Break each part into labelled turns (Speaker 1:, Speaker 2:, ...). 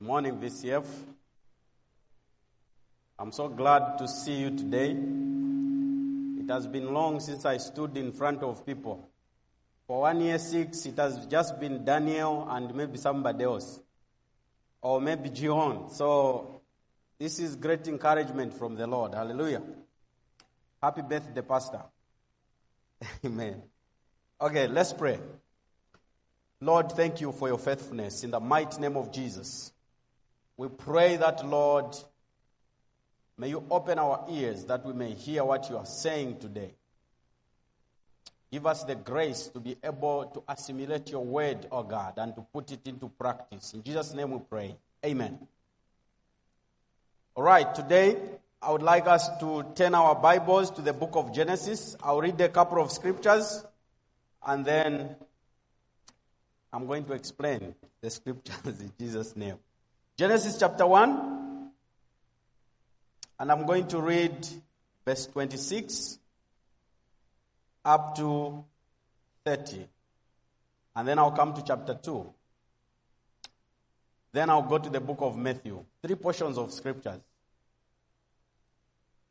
Speaker 1: Morning, VCF. I'm so glad to see you today. It has been long since I stood in front of people. For one year, six, it has just been Daniel and maybe somebody else, or maybe Jion. So, this is great encouragement from the Lord. Hallelujah. Happy birthday, Pastor. Amen. Okay, let's pray. Lord, thank you for your faithfulness in the mighty name of Jesus. We pray that, Lord, may you open our ears that we may hear what you are saying today. Give us the grace to be able to assimilate your word, O oh God, and to put it into practice. In Jesus' name we pray. Amen. All right, today I would like us to turn our Bibles to the book of Genesis. I'll read a couple of scriptures and then I'm going to explain the scriptures in Jesus' name. Genesis chapter 1, and I'm going to read verse 26 up to 30. And then I'll come to chapter 2. Then I'll go to the book of Matthew. Three portions of scriptures.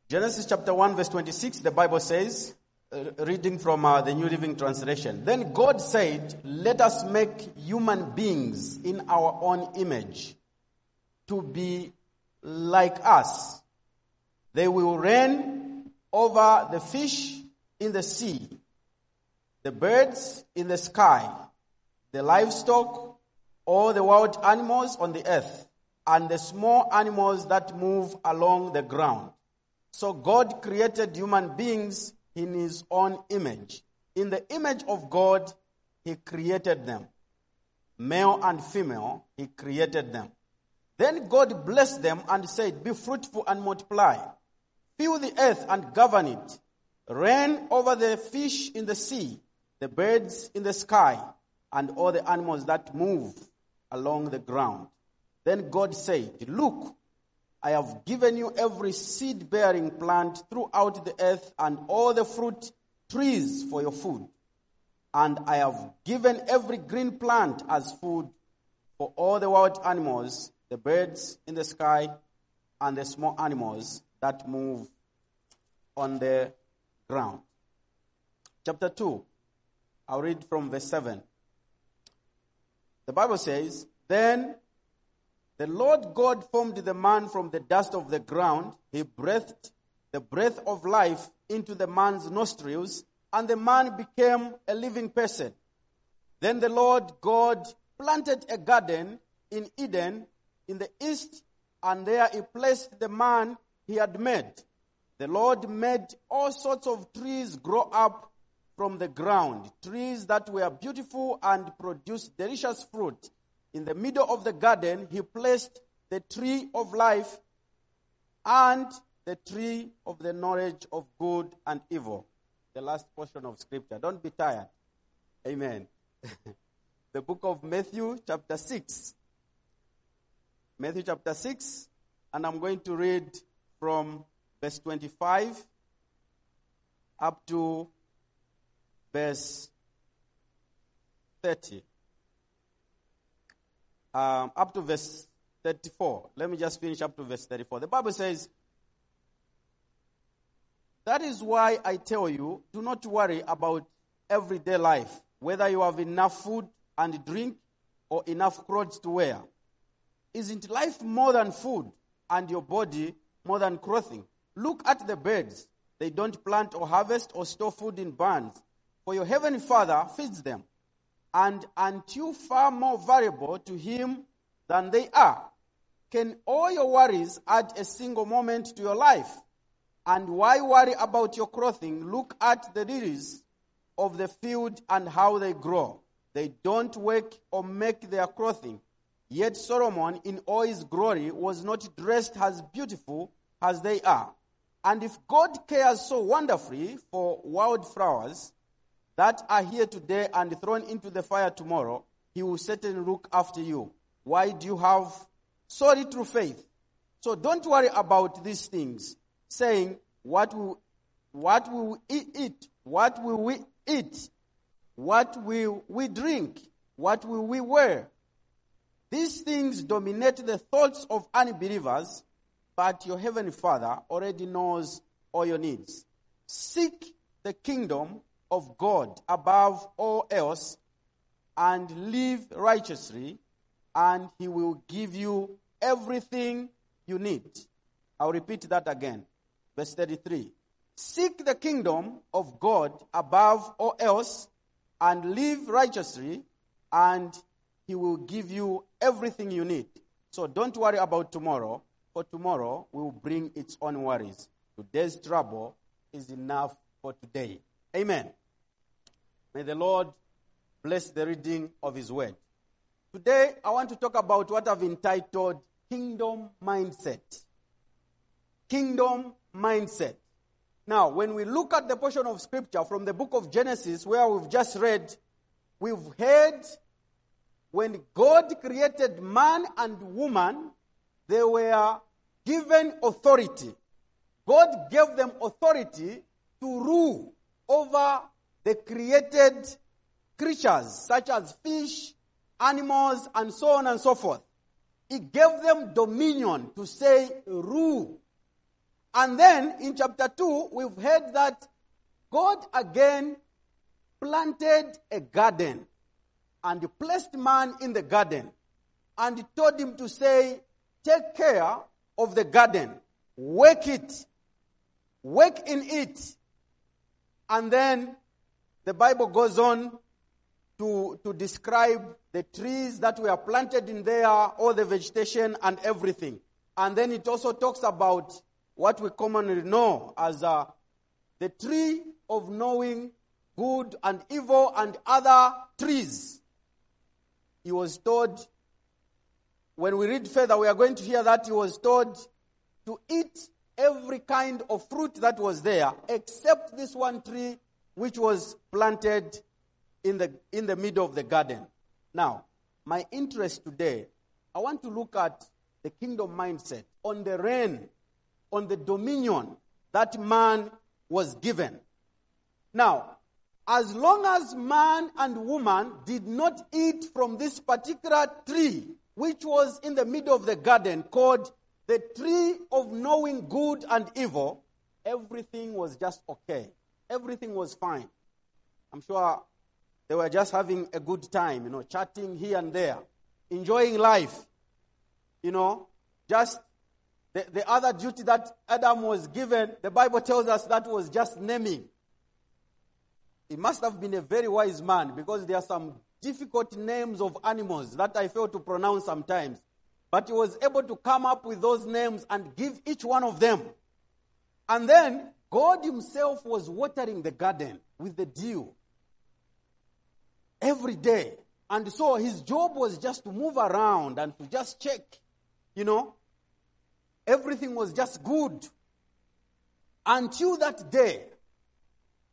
Speaker 1: Genesis chapter 1, verse 26, the Bible says, uh, reading from uh, the New Living Translation. Then God said, Let us make human beings in our own image to be like us. They will reign over the fish in the sea, the birds in the sky, the livestock, all the wild animals on the earth, and the small animals that move along the ground. So God created human beings in his own image. In the image of God, he created them. Male and female, he created them. Then God blessed them and said, Be fruitful and multiply. Fill the earth and govern it. Reign over the fish in the sea, the birds in the sky, and all the animals that move along the ground. Then God said, Look, I have given you every seed bearing plant throughout the earth and all the fruit trees for your food. And I have given every green plant as food for all the wild animals, the birds in the sky, and the small animals that move on the ground. Chapter 2, I'll read from verse 7. The Bible says, Then the Lord God formed the man from the dust of the ground. He breathed the breath of life into the man's nostrils, and the man became a living person. Then the Lord God planted a garden in Eden in the east, and there he placed the man he had made. The Lord made all sorts of trees grow up from the ground, trees that were beautiful and produced delicious fruit in the middle of the garden, he placed the tree of life and the tree of the knowledge of good and evil. The last portion of scripture. Don't be tired. Amen. the book of Matthew, chapter 6. Matthew, chapter 6. And I'm going to read from verse 25 up to verse 30 um, up to verse 34. Let me just finish up to verse 34. The Bible says, That is why I tell you, do not worry about everyday life, whether you have enough food and drink or enough clothes to wear. Isn't life more than food and your body more than clothing? Look at the birds. They don't plant or harvest or store food in barns, for your heavenly Father feeds them and aren't you far more valuable to him than they are? Can all your worries add a single moment to your life? And why worry about your clothing? Look at the lilies of the field and how they grow. They don't work or make their clothing. Yet Solomon, in all his glory, was not dressed as beautiful as they are. And if God cares so wonderfully for wildflowers, that are here today and thrown into the fire tomorrow, he will certainly look after you. Why do you have so little faith? So don't worry about these things, saying, what will, what will we eat? What will we eat? What will we drink? What will we wear? These things dominate the thoughts of unbelievers, but your heavenly Father already knows all your needs. Seek the kingdom of God above all else and live righteously, and He will give you everything you need. I'll repeat that again. Verse 33. Seek the kingdom of God above all else and live righteously, and He will give you everything you need. So don't worry about tomorrow, for tomorrow will bring its own worries. Today's trouble is enough for today. Amen. May the Lord bless the reading of His word. Today, I want to talk about what I've entitled Kingdom Mindset. Kingdom Mindset. Now, when we look at the portion of scripture from the book of Genesis where we've just read, we've heard when God created man and woman, they were given authority. God gave them authority to rule over the created creatures such as fish, animals, and so on and so forth. He gave them dominion to say rule. And then in chapter 2, we've heard that God again planted a garden and placed man in the garden and told him to say, Take care of the garden, work it, work in it. And then the Bible goes on to, to describe the trees that were planted in there, all the vegetation and everything. And then it also talks about what we commonly know as uh, the tree of knowing good and evil and other trees. He was told, when we read further, we are going to hear that he was told to eat every kind of fruit that was there, except this one tree which was planted in the, in the middle of the garden. Now, my interest today, I want to look at the kingdom mindset on the reign, on the dominion that man was given. Now, as long as man and woman did not eat from this particular tree, which was in the middle of the garden called the tree of knowing good and evil, everything was just okay. Everything was fine. I'm sure they were just having a good time, you know, chatting here and there, enjoying life. You know, just the, the other duty that Adam was given, the Bible tells us that was just naming. He must have been a very wise man because there are some difficult names of animals that I fail to pronounce sometimes. But he was able to come up with those names and give each one of them. And then God Himself was watering the garden with the dew every day. And so his job was just to move around and to just check, you know. Everything was just good. Until that day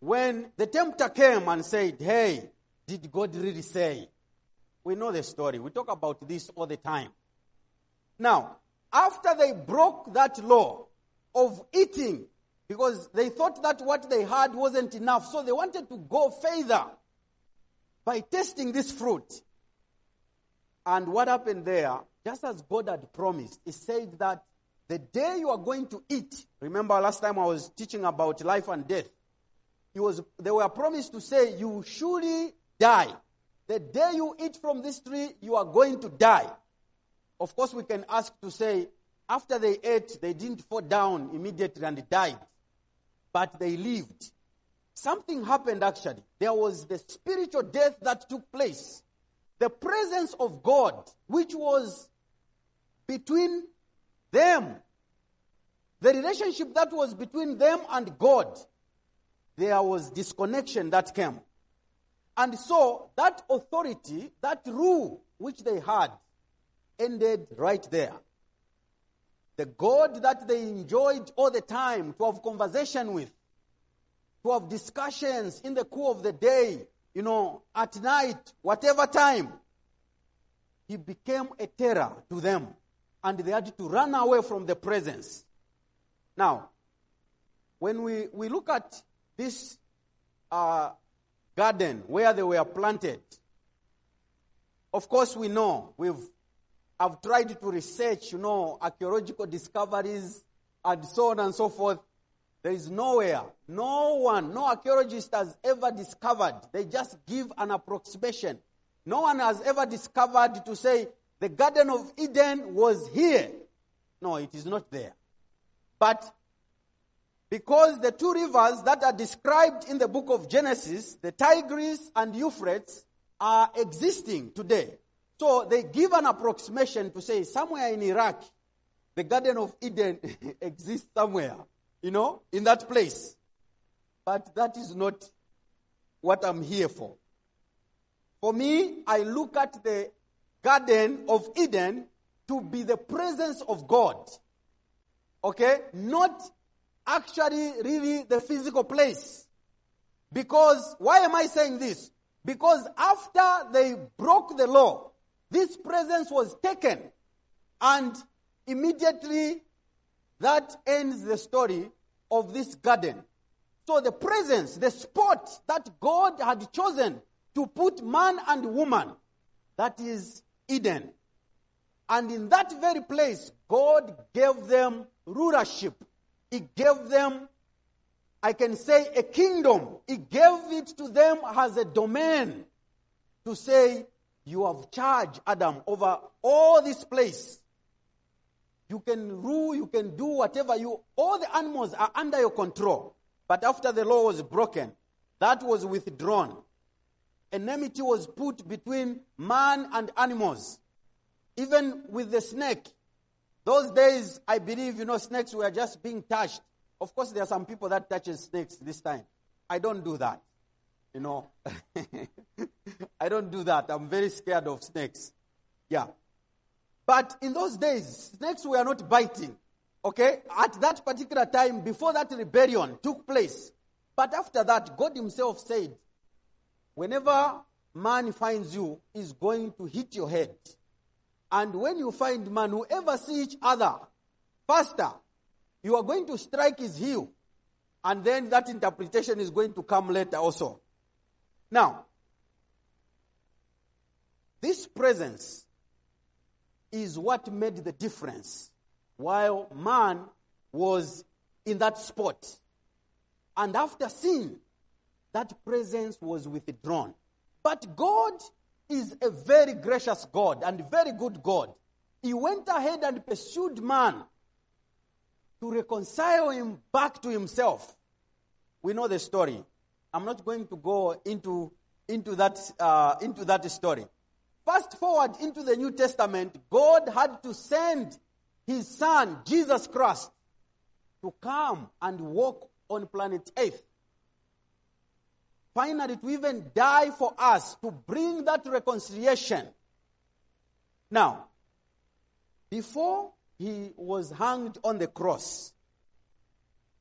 Speaker 1: when the tempter came and said, Hey, did God really say? We know the story. We talk about this all the time. Now, after they broke that law of eating, because they thought that what they had wasn't enough, so they wanted to go further by tasting this fruit. And what happened there, just as God had promised, He said that the day you are going to eat, remember last time I was teaching about life and death, he was, they were promised to say, You will surely die. The day you eat from this tree, you are going to die. Of course, we can ask to say, after they ate, they didn't fall down immediately and died, but they lived. Something happened actually. There was the spiritual death that took place. The presence of God, which was between them, the relationship that was between them and God, there was disconnection that came. And so that authority, that rule which they had, ended right there. The God that they enjoyed all the time to have conversation with, to have discussions in the cool of the day, you know, at night, whatever time. He became a terror to them, and they had to run away from the presence. Now, when we, we look at this uh, garden where they were planted, of course, we know we've I've tried to research, you know, archaeological discoveries and so on and so forth. There is nowhere, no one, no archaeologist has ever discovered. They just give an approximation. No one has ever discovered to say the Garden of Eden was here. No, it is not there. But because the two rivers that are described in the book of Genesis, the Tigris and Euphrates, are existing today. So they give an approximation to say somewhere in Iraq, the Garden of Eden exists somewhere, you know, in that place. But that is not what I'm here for. For me, I look at the Garden of Eden to be the presence of God. Okay? Not actually really the physical place. Because, why am I saying this? Because after they broke the law, this presence was taken. And immediately that ends the story of this garden. So the presence, the spot that God had chosen to put man and woman, that is Eden. And in that very place, God gave them rulership. He gave them, I can say, a kingdom. He gave it to them as a domain to say, You have charge, Adam, over all this place. You can rule, you can do whatever you, all the animals are under your control. But after the law was broken, that was withdrawn. Enmity was put between man and animals. Even with the snake, those days, I believe, you know, snakes were just being touched. Of course, there are some people that touches snakes this time. I don't do that. You know, I don't do that. I'm very scared of snakes. Yeah. But in those days, snakes were not biting. Okay? At that particular time, before that rebellion took place. But after that, God Himself said, whenever man finds you, is going to hit your head. And when you find man, whoever see each other faster, you are going to strike his heel. And then that interpretation is going to come later also. Now, this presence is what made the difference while man was in that spot. And after sin, that presence was withdrawn. But God is a very gracious God and very good God. He went ahead and pursued man to reconcile him back to himself. We know the story. I'm not going to go into, into, that, uh, into that story. Fast forward into the New Testament, God had to send his son, Jesus Christ, to come and walk on planet Earth finally to even die for us to bring that reconciliation. Now, before he was hanged on the cross,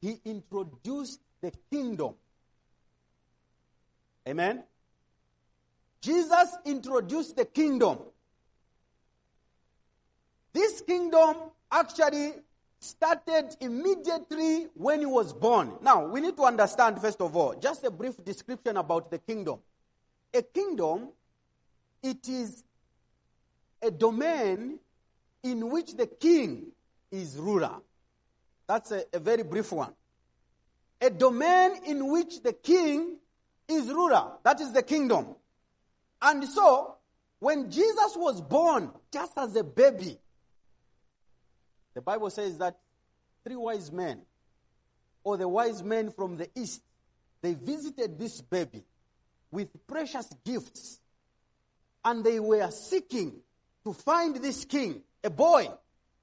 Speaker 1: he introduced the kingdom. Amen? Jesus introduced the kingdom. This kingdom actually started immediately when he was born. Now, we need to understand, first of all, just a brief description about the kingdom. A kingdom, it is a domain in which the king is ruler. That's a, a very brief one. A domain in which the king is ruler. That is the kingdom. And so, when Jesus was born, just as a baby, the Bible says that three wise men, or the wise men from the east, they visited this baby with precious gifts. And they were seeking to find this king, a boy.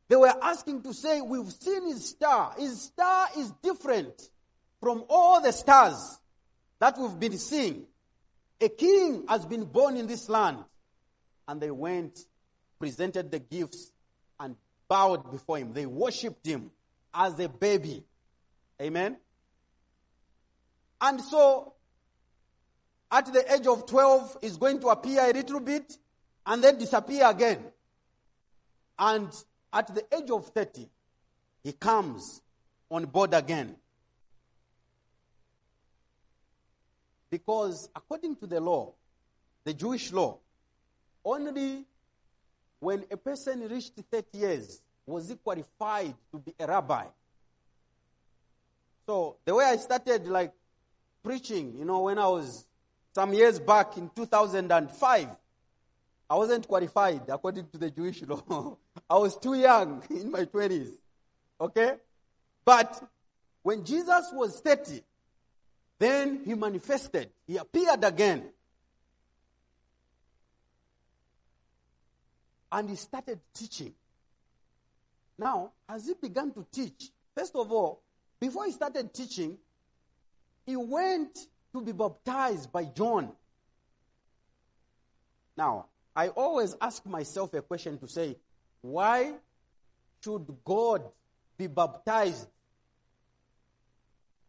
Speaker 1: They were asking to say, We've seen his star. His star is different from all the stars that we've been seeing. A king has been born in this land. And they went, presented the gifts, and bowed before him. They worshipped him as a baby. Amen. And so, at the age of 12, he's going to appear a little bit and then disappear again. And at the age of 30, he comes on board again. Because according to the law, the Jewish law, only when a person reached 30 years, was he qualified to be a rabbi? So the way I started like preaching, you know, when I was some years back in 2005, I wasn't qualified according to the Jewish law. I was too young in my 20s. Okay? But when Jesus was 30, then he manifested. He appeared again. And he started teaching. Now, as he began to teach, first of all, before he started teaching, he went to be baptized by John. Now, I always ask myself a question to say, why should God be baptized?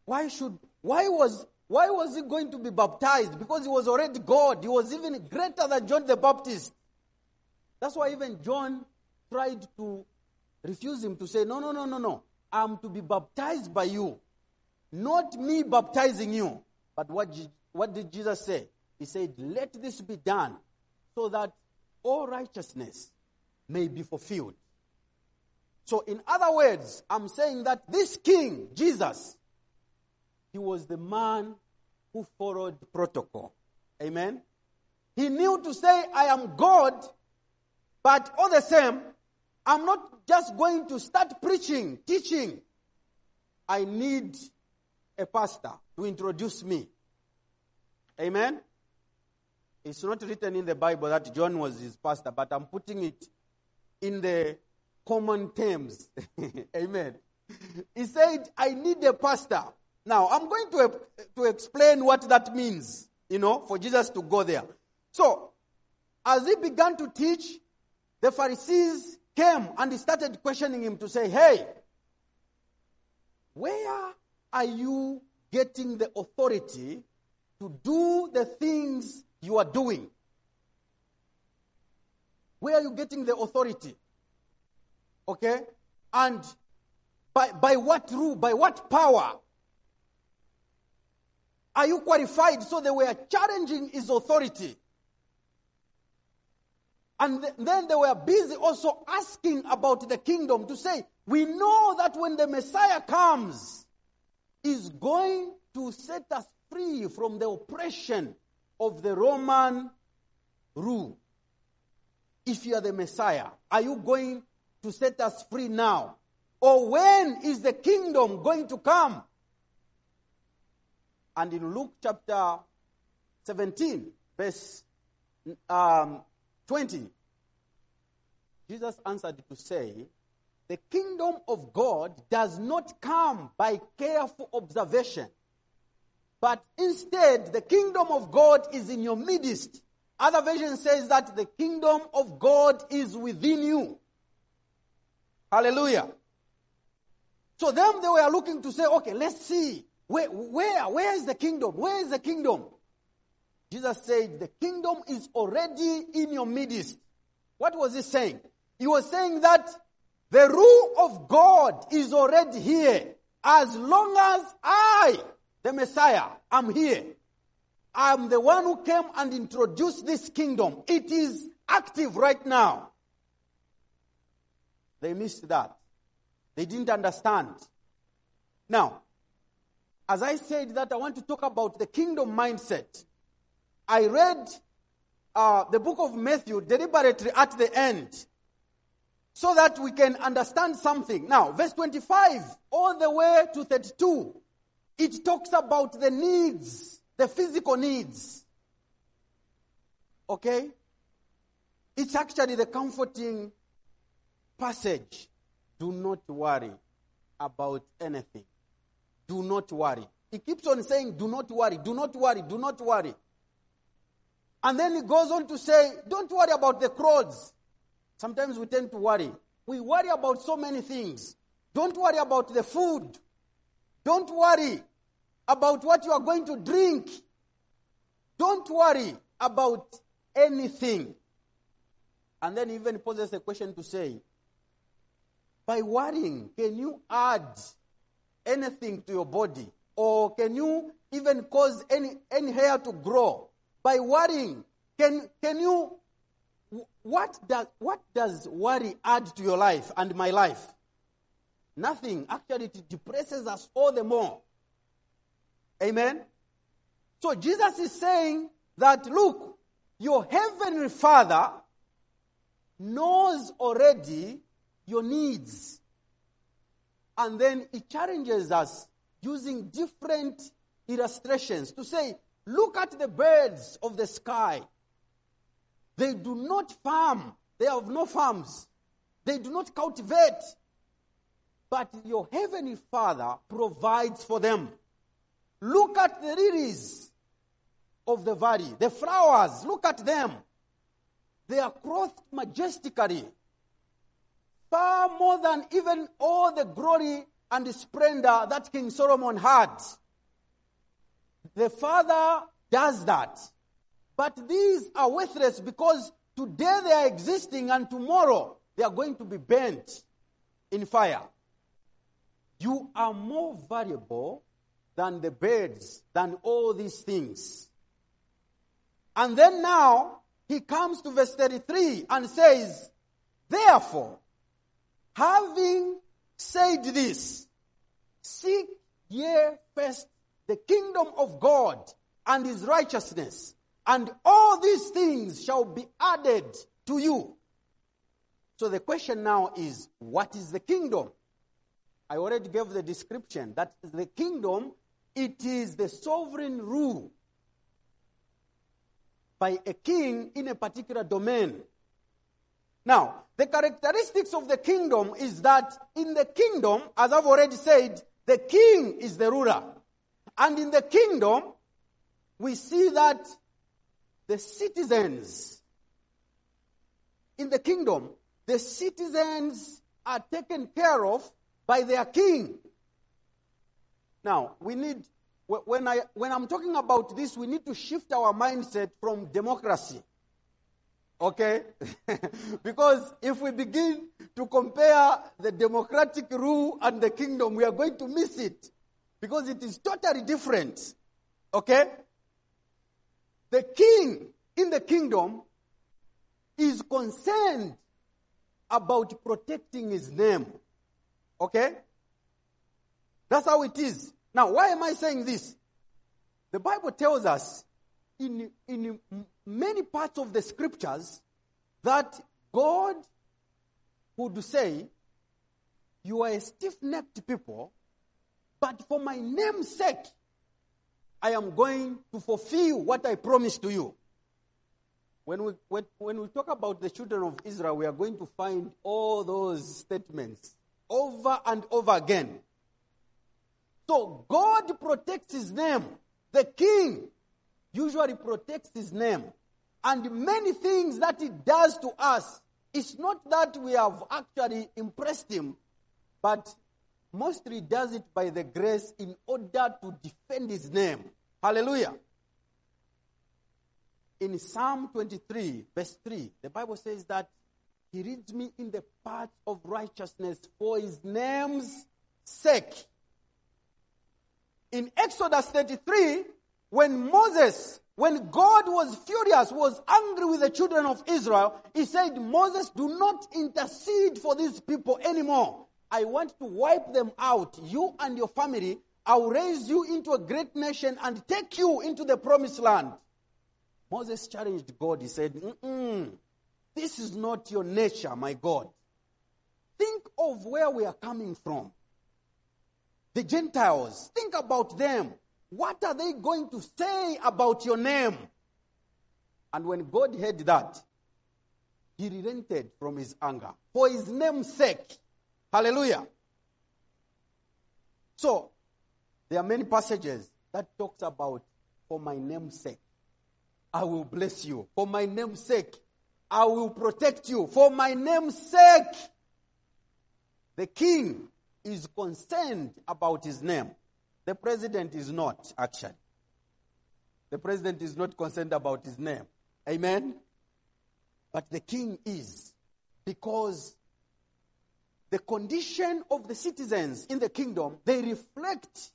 Speaker 1: Why should why was why was he going to be baptized? Because he was already God. He was even greater than John the Baptist. That's why even John tried to refuse him to say, No, no, no, no, no. I'm to be baptized by you. Not me baptizing you. But what, what did Jesus say? He said, Let this be done so that all righteousness may be fulfilled. So, in other words, I'm saying that this king, Jesus, he was the man who followed protocol. Amen? He knew to say, I am God, but all the same, I'm not just going to start preaching, teaching. I need a pastor to introduce me. Amen? It's not written in the Bible that John was his pastor, but I'm putting it in the common terms. Amen. He said, I need a pastor. Now, I'm going to, to explain what that means, you know, for Jesus to go there. So, as he began to teach, the Pharisees came and started questioning him to say, Hey, where are you getting the authority to do the things you are doing? Where are you getting the authority? Okay? And by, by what rule, by what power are you qualified? So they were challenging his authority. And th- then they were busy also asking about the kingdom to say, we know that when the Messiah comes, is going to set us free from the oppression of the Roman rule. If you are the Messiah, are you going to set us free now? Or when is the kingdom going to come? And in Luke chapter 17, verse um, 20, Jesus answered to say, The kingdom of God does not come by careful observation, but instead the kingdom of God is in your midst. Other version says that the kingdom of God is within you. Hallelujah. So them they were looking to say, okay, let's see where, where, where is the kingdom? Where is the kingdom? Jesus said, The kingdom is already in your midst. What was he saying? He was saying that the rule of God is already here. As long as I, the Messiah, am here. I'm the one who came and introduced this kingdom. It is active right now. They missed that. They didn't understand. Now, as I said that I want to talk about the kingdom mindset. I read uh, the book of Matthew deliberately at the end so that we can understand something. Now, verse 25 all the way to 32, it talks about the needs, the physical needs. Okay? It's actually the comforting passage. Do not worry about anything. Do not worry. He keeps on saying, Do not worry, do not worry, do not worry. And then he goes on to say, Don't worry about the clothes. Sometimes we tend to worry. We worry about so many things. Don't worry about the food. Don't worry about what you are going to drink. Don't worry about anything. And then even poses a question to say, by worrying, can you add anything to your body? Or can you even cause any, any hair to grow by worrying? Can, can you what does, what does worry add to your life and my life? Nothing. Actually, it depresses us all the more. Amen? So Jesus is saying that, look, your heavenly Father knows already your needs. And then he challenges us using different illustrations to say, look at the birds of the sky. They do not farm. They have no farms. They do not cultivate. But your heavenly Father provides for them. Look at the lilies of the valley, the flowers. Look at them. They are clothed majestically, far more than even all the glory and splendor that King Solomon had. The Father does that. But these are worthless because today they are existing and tomorrow they are going to be burnt in fire. You are more valuable than the birds, than all these things. And then now he comes to verse 33 and says, Therefore, having said this, seek ye first the kingdom of God and his righteousness, and all these things shall be added to you. So the question now is, what is the kingdom? I already gave the description that the kingdom, it is the sovereign rule by a king in a particular domain. Now, the characteristics of the kingdom is that in the kingdom, as I've already said, the king is the ruler. And in the kingdom, we see that the citizens, in the kingdom, the citizens are taken care of by their king. Now, we need, when, I, when I'm talking about this, we need to shift our mindset from democracy. Okay? because if we begin to compare the democratic rule and the kingdom, we are going to miss it. Because it is totally different. Okay? The king in the kingdom is concerned about protecting his name. Okay? That's how it is. Now, why am I saying this? The Bible tells us in, in many parts of the scriptures that God would say, You are a stiff necked people, but for my name's sake, I am going to fulfill what I promised to you. When we, when, when we talk about the children of Israel, we are going to find all those statements over and over again. So God protects his name. The king usually protects his name. And many things that he does to us, it's not that we have actually impressed him, but mostly does it by the grace in order to defend his name. Hallelujah. In Psalm 23, verse 3, the Bible says that he leads me in the path of righteousness for his name's sake. In Exodus 33, when Moses, when God was furious, was angry with the children of Israel, he said, Moses, do not intercede for these people anymore. I want to wipe them out. You and your family, I'll raise you into a great nation and take you into the promised land. Moses challenged God. He said, This is not your nature, my God. Think of where we are coming from. The Gentiles, think about them. What are they going to say about your name? And when God heard that, he relented from his anger for his name's sake. Hallelujah. So, there are many passages that talks about for my name's sake. I will bless you. For my name's sake, I will protect you. For my name's sake, the king is concerned about his name. The president is not, actually. The president is not concerned about his name. Amen? But the king is. Because the condition of the citizens in the kingdom, they reflect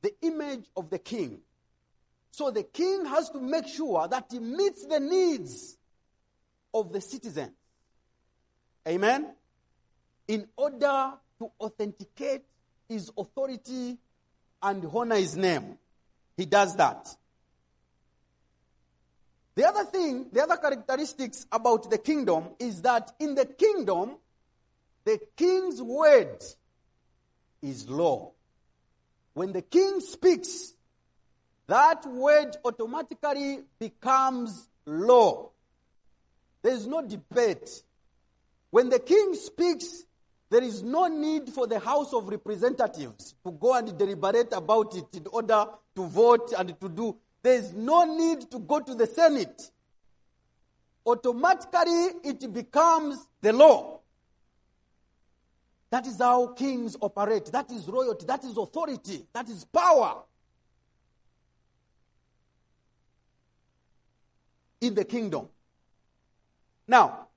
Speaker 1: the image of the king. So the king has to make sure that he meets the needs of the citizens. Amen? In order to authenticate his authority and honor his name. He does that. The other thing, the other characteristics about the kingdom is that in the kingdom, the king's word is law. When the king speaks, that word automatically becomes law. There is no debate. When the king speaks, there is no need for the House of Representatives to go and deliberate about it in order to vote and to do. There is no need to go to the Senate. Automatically, it becomes the law. That is how kings operate. That is royalty. That is authority. That is power. In the kingdom. Now,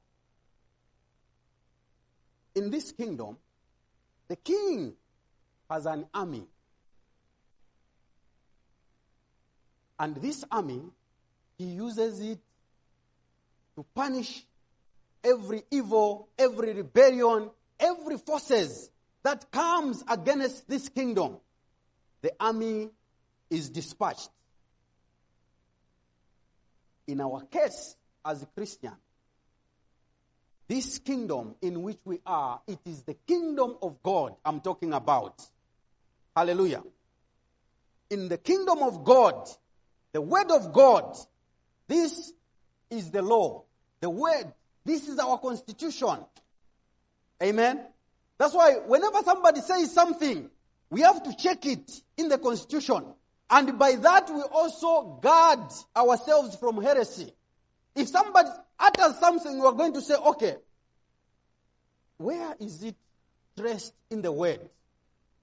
Speaker 1: in this kingdom, the king has an army. And this army, he uses it to punish every evil, every rebellion, every forces that comes against this kingdom. The army is dispatched. In our case, as a Christian, this kingdom in which we are, it is the kingdom of God I'm talking about. Hallelujah. In the kingdom of God, the word of God, this is the law. The word, this is our constitution. Amen. That's why whenever somebody says something, we have to check it in the constitution. And by that we also guard ourselves from heresy. If somebody utters something, we're going to say, okay, where is it traced in the word?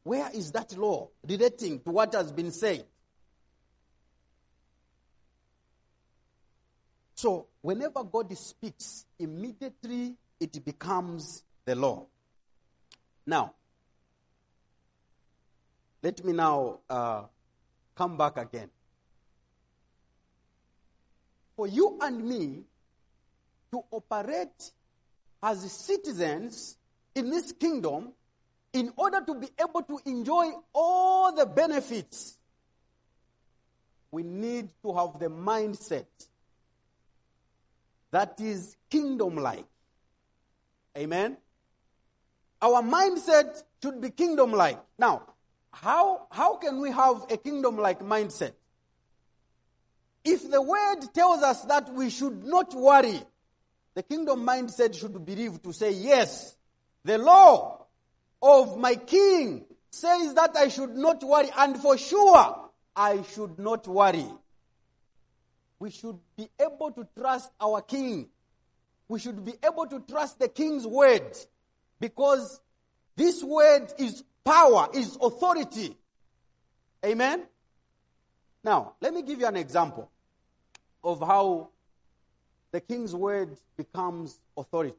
Speaker 1: Where is that law relating to what has been said? So, whenever God speaks, immediately it becomes the law. Now, let me now uh, come back again. For you and me to operate as citizens in this kingdom, in order to be able to enjoy all the benefits, we need to have the mindset that is kingdom like. Amen? Our mindset should be kingdom like. Now, how, how can we have a kingdom like mindset? If the word tells us that we should not worry, the kingdom mindset should believe to say, yes, the law of my king says that I should not worry, and for sure, I should not worry. We should be able to trust our king. We should be able to trust the king's word because this word is power, is authority. Amen? Now, let me give you an example of how the king's word becomes authority.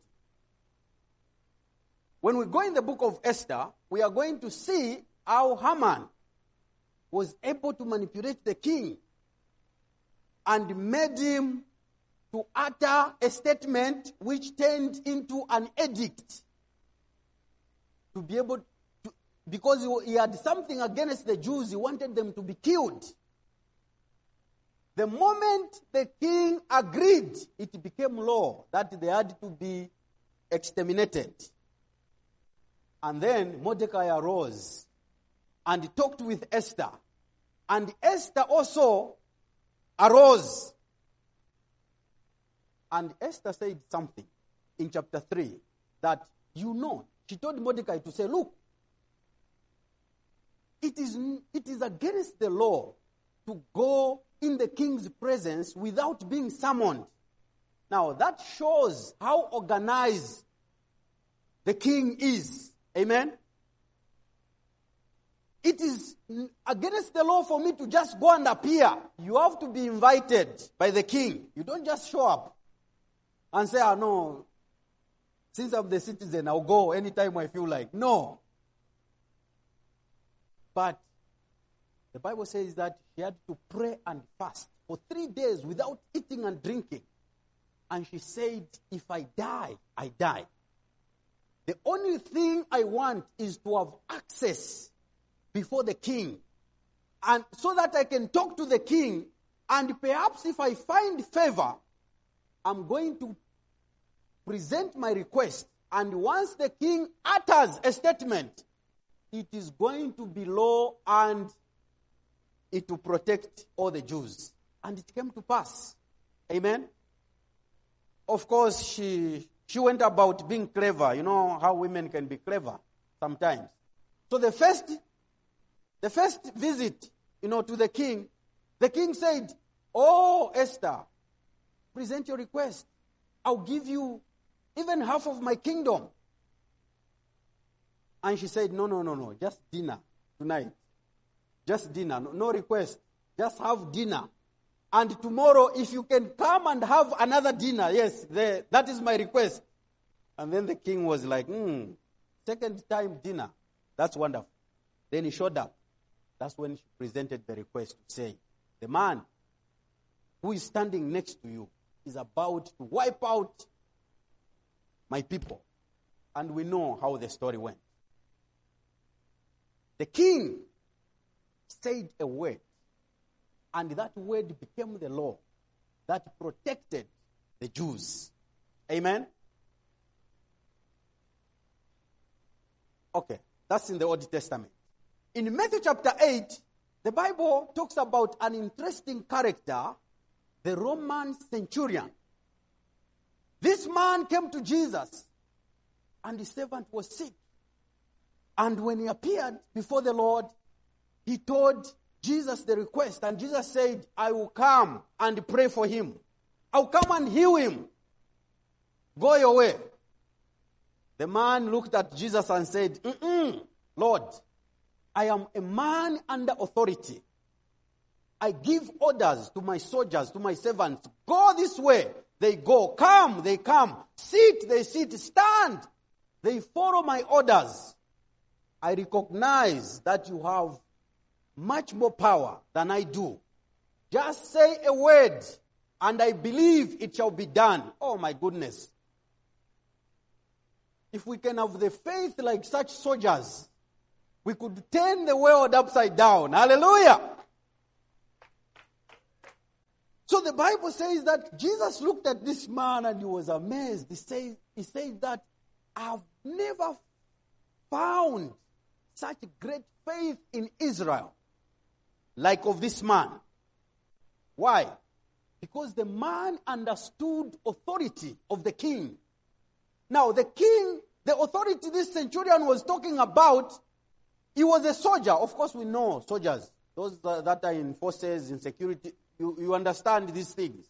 Speaker 1: When we go in the book of Esther, we are going to see how Haman was able to manipulate the king and made him to utter a statement which turned into an edict to be able to, because he had something against the Jews, he wanted them to be killed. The moment the king agreed, it became law that they had to be exterminated. And then Mordecai arose and talked with Esther. And Esther also arose. And Esther said something in chapter 3 that you know. She told Mordecai to say, Look, it is, it is against the law to go in the king's presence without being summoned. Now, that shows how organized the king is. Amen? It is against the law for me to just go and appear. You have to be invited by the king. You don't just show up and say, oh, no, since I'm the citizen, I'll go anytime I feel like. No. But the Bible says that he had to pray and fast for three days without eating and drinking. And she said, If I die, I die. The only thing I want is to have access before the king. And so that I can talk to the king. And perhaps if I find favor, I'm going to present my request. And once the king utters a statement, it is going to be law and it will protect all the Jews. And it came to pass. Amen. Of course, she she went about being clever. You know how women can be clever sometimes. So the first the first visit, you know, to the king, the king said, Oh, Esther, present your request. I'll give you even half of my kingdom. And she said, No, no, no, no, just dinner tonight. Just dinner, no, no request. Just have dinner. And tomorrow, if you can come and have another dinner, yes, the, that is my request. And then the king was like, hmm, second time dinner. That's wonderful. Then he showed up. That's when she presented the request to say, the man who is standing next to you is about to wipe out my people. And we know how the story went. The king said a word, and that word became the law that protected the Jews. Amen? Okay, that's in the Old Testament. In Matthew chapter 8, the Bible talks about an interesting character, the Roman centurion. This man came to Jesus, and his servant was sick. And when he appeared before the Lord, he told Jesus the request, and Jesus said, I will come and pray for him. I'll come and heal him. Go your way. The man looked at Jesus and said, Lord, I am a man under authority. I give orders to my soldiers, to my servants. Go this way. They go. Come, they come. Sit, they sit. Stand. They follow my orders. I recognize that you have much more power than I do. Just say a word, and I believe it shall be done. Oh my goodness. If we can have the faith like such soldiers, we could turn the world upside down. Hallelujah. So the Bible says that Jesus looked at this man and he was amazed. He said, he said that I've never found such great faith in Israel like of this man. Why? Because the man understood authority of the king. Now, the king, the authority this centurion was talking about, he was a soldier. Of course, we know soldiers, those that are in forces, in security, you, you understand these things.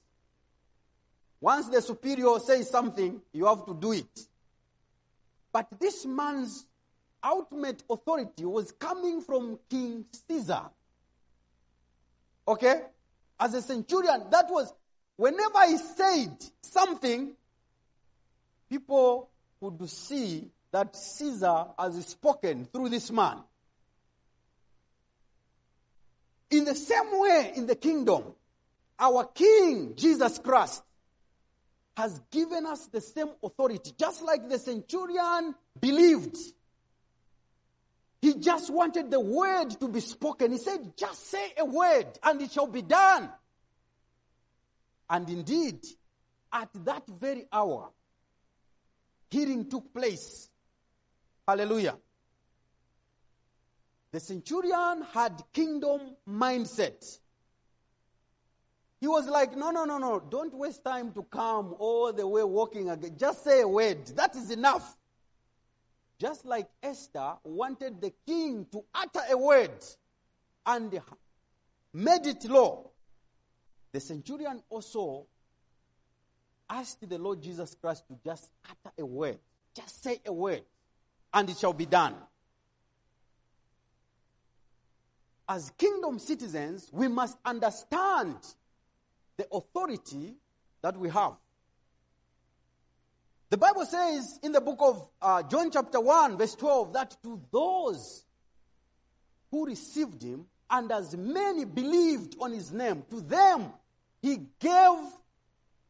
Speaker 1: Once the superior says something, you have to do it. But this man's ultimate authority was coming from King Caesar. Okay? As a centurion, that was, whenever he said something, people could see that Caesar has spoken through this man. In the same way, in the kingdom, our King, Jesus Christ, has given us the same authority, just like the centurion believed. He just wanted the word to be spoken. He said, just say a word and it shall be done. And indeed, at that very hour, healing took place. Hallelujah. The centurion had kingdom mindset. He was like, no, no, no, no, don't waste time to come all the way walking again. Just say a word. That is enough. Just like Esther wanted the king to utter a word and made it law, the centurion also asked the Lord Jesus Christ to just utter a word. Just say a word, and it shall be done. As kingdom citizens, we must understand the authority that we have. The Bible says in the book of uh, John, chapter 1, verse 12, that to those who received him, and as many believed on his name, to them he gave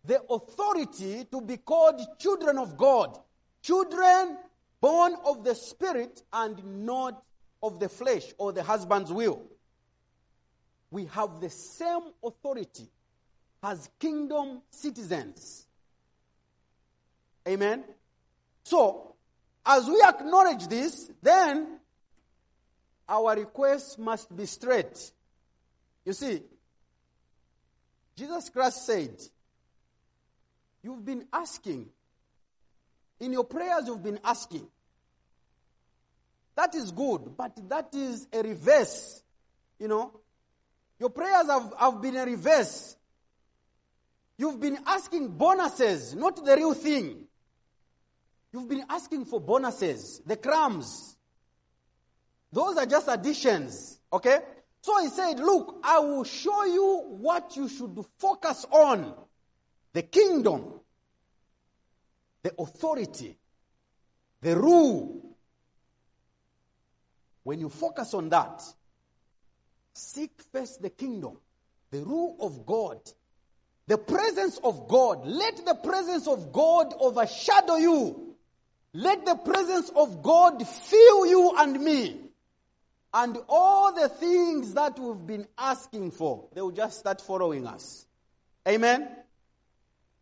Speaker 1: the authority to be called children of God. Children born of the Spirit and not of the flesh or the husband's will. We have the same authority as kingdom citizens. Amen? So, as we acknowledge this, then our request must be straight. You see, Jesus Christ said, You've been asking. In your prayers, you've been asking. That is good, but that is a reverse. You know, your prayers have, have been a reverse. You've been asking bonuses, not the real thing. You've been asking for bonuses, the crumbs. Those are just additions, okay? So he said, Look, I will show you what you should focus on the kingdom, the authority, the rule. When you focus on that, seek first the kingdom, the rule of God, the presence of God. Let the presence of God overshadow you. Let the presence of God fill you and me. And all the things that we've been asking for, they will just start following us. Amen?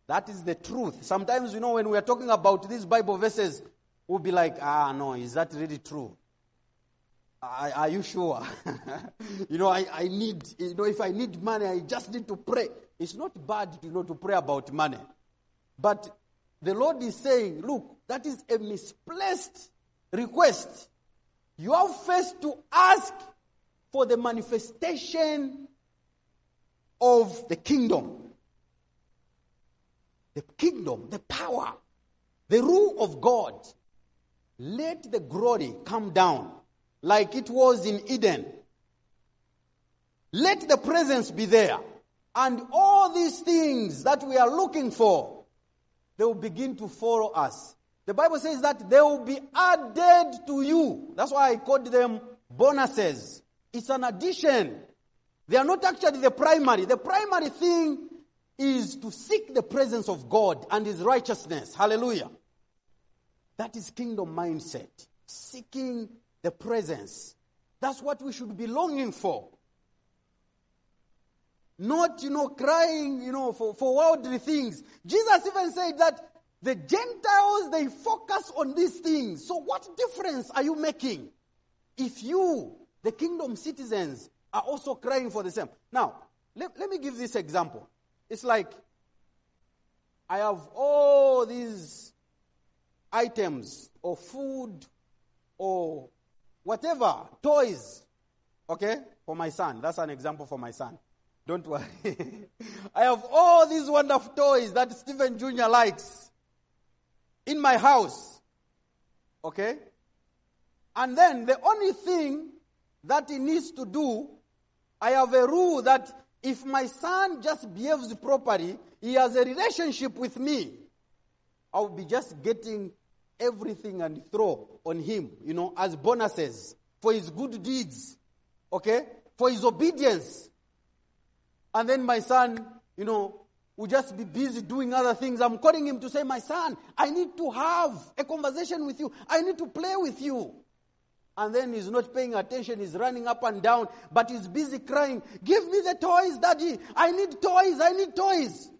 Speaker 1: That is the truth. Sometimes, you know, when we are talking about these Bible verses, we'll be like, ah, no, is that really true? Are, are you sure? you know, I, I need, you know, if I need money, I just need to pray. It's not bad, you know, to pray about money. But the Lord is saying, look, that is a misplaced request. You have first to ask for the manifestation of the kingdom. The kingdom, the power, the rule of God. Let the glory come down like it was in Eden. Let the presence be there. And all these things that we are looking for, they will begin to follow us. The Bible says that they will be added to you. That's why I called them bonuses. It's an addition. They are not actually the primary. The primary thing is to seek the presence of God and His righteousness. Hallelujah. That is kingdom mindset. Seeking the presence. That's what we should be longing for. Not, you know, crying, you know, for, for worldly things. Jesus even said that the Gentiles, they focus on these things. So, what difference are you making if you, the kingdom citizens, are also crying for the same? Now, let, let me give this example. It's like I have all these items or food or whatever, toys, okay, for my son. That's an example for my son. Don't worry. I have all these wonderful toys that Stephen Jr. likes in my house. Okay? And then the only thing that he needs to do, I have a rule that if my son just behaves properly, he has a relationship with me, I'll be just getting everything and throw on him, you know, as bonuses for his good deeds, okay? For his obedience. And then my son, you know, will just be busy doing other things. I'm calling him to say, My son, I need to have a conversation with you. I need to play with you. And then he's not paying attention. He's running up and down, but he's busy crying, Give me the toys, daddy. I need toys. I need toys.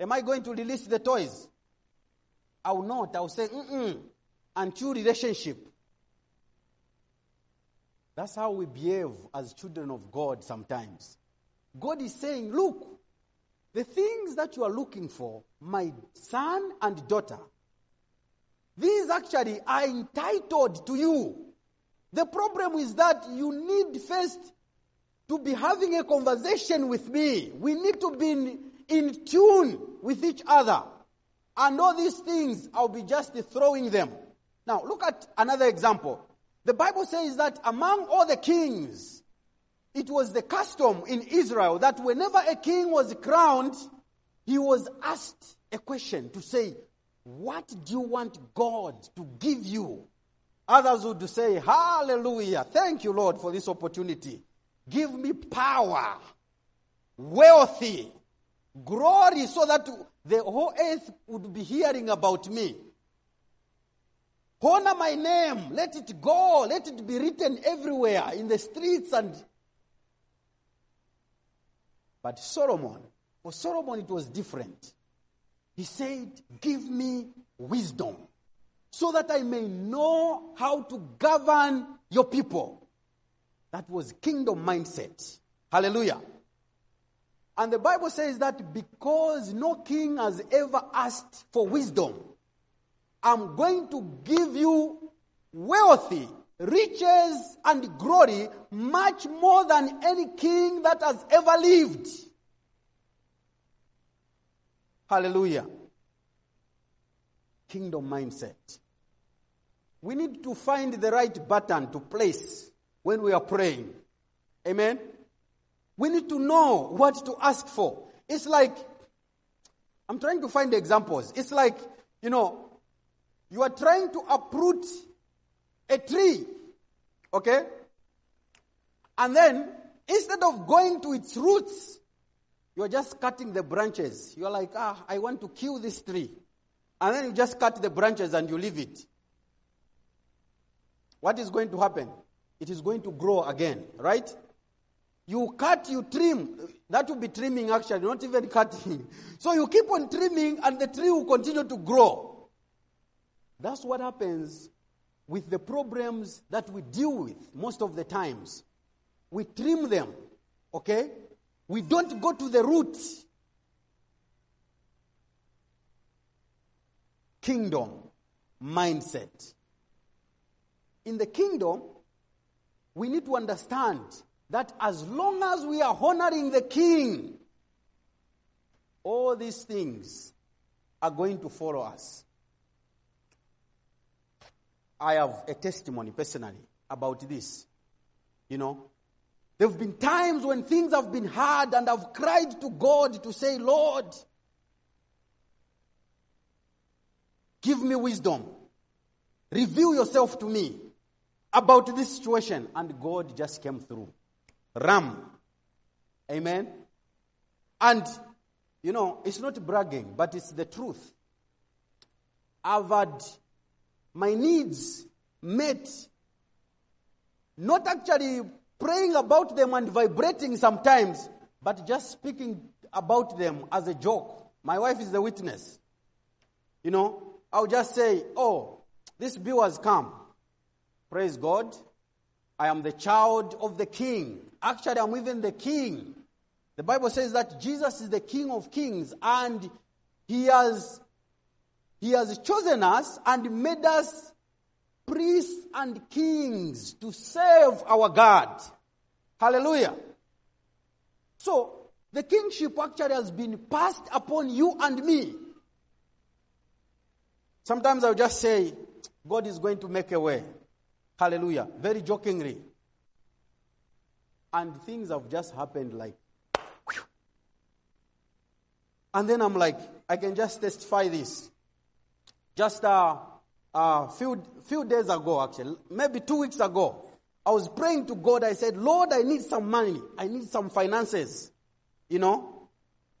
Speaker 1: Am I going to release the toys? I will not. I will say, mm Until relationship. That's how we behave as children of God sometimes. God is saying, Look, the things that you are looking for, my son and daughter, these actually are entitled to you. The problem is that you need first to be having a conversation with me. We need to be in, in tune with each other. And all these things, I'll be just throwing them. Now, look at another example. The Bible says that among all the kings, it was the custom in Israel that whenever a king was crowned, he was asked a question to say, What do you want God to give you? Others would say, Hallelujah. Thank you, Lord, for this opportunity. Give me power, wealthy, Glory so that the whole earth would be hearing about me. Honor my name. Let it go. Let it be written everywhere in the streets and. But Solomon, for Solomon, it was different. He said, Give me wisdom so that I may know how to govern your people. That was kingdom mindset. Hallelujah. And the Bible says that because no king has ever asked for wisdom, I'm going to give you wealthy, riches, and glory much more than any king that has ever lived. Hallelujah. Kingdom mindset. We need to find the right button to place when we are praying. Amen. We need to know what to ask for. It's like, I'm trying to find examples. It's like, you know, you are trying to uproot a tree, okay? And then, instead of going to its roots, you're just cutting the branches. You're like, ah, I want to kill this tree. And then you just cut the branches and you leave it. What is going to happen? It is going to grow again, right? You cut, you trim. That will be trimming actually, not even cutting. So you keep on trimming and the tree will continue to grow. That's what happens with the problems that we deal with most of the times. We trim them, okay? We don't go to the root. Kingdom mindset. In the kingdom, we need to understand that as long as we are honoring the king, all these things are going to follow us. I have a testimony personally about this. You know, there have been times when things have been hard and I've cried to God to say, Lord, give me wisdom. Reveal yourself to me about this situation. And God just came through. Ram. Amen. And, you know, it's not bragging, but it's the truth. I've had my needs met, not actually praying about them and vibrating sometimes, but just speaking about them as a joke. My wife is the witness. You know, I'll just say, oh, this bill has come. Praise God. I am the child of the king. Actually, I'm even the king. The Bible says that Jesus is the king of kings and he has, he has chosen us and made us priests and kings to serve our God. Hallelujah. So, the kingship actually has been passed upon you and me. Sometimes I'll just say, God is going to make a way. Hallelujah. Very jokingly. And things have just happened like. And then I'm like, I can just testify this. Just a uh, uh, few, few days ago, actually, maybe two weeks ago, I was praying to God. I said, Lord, I need some money. I need some finances. You know?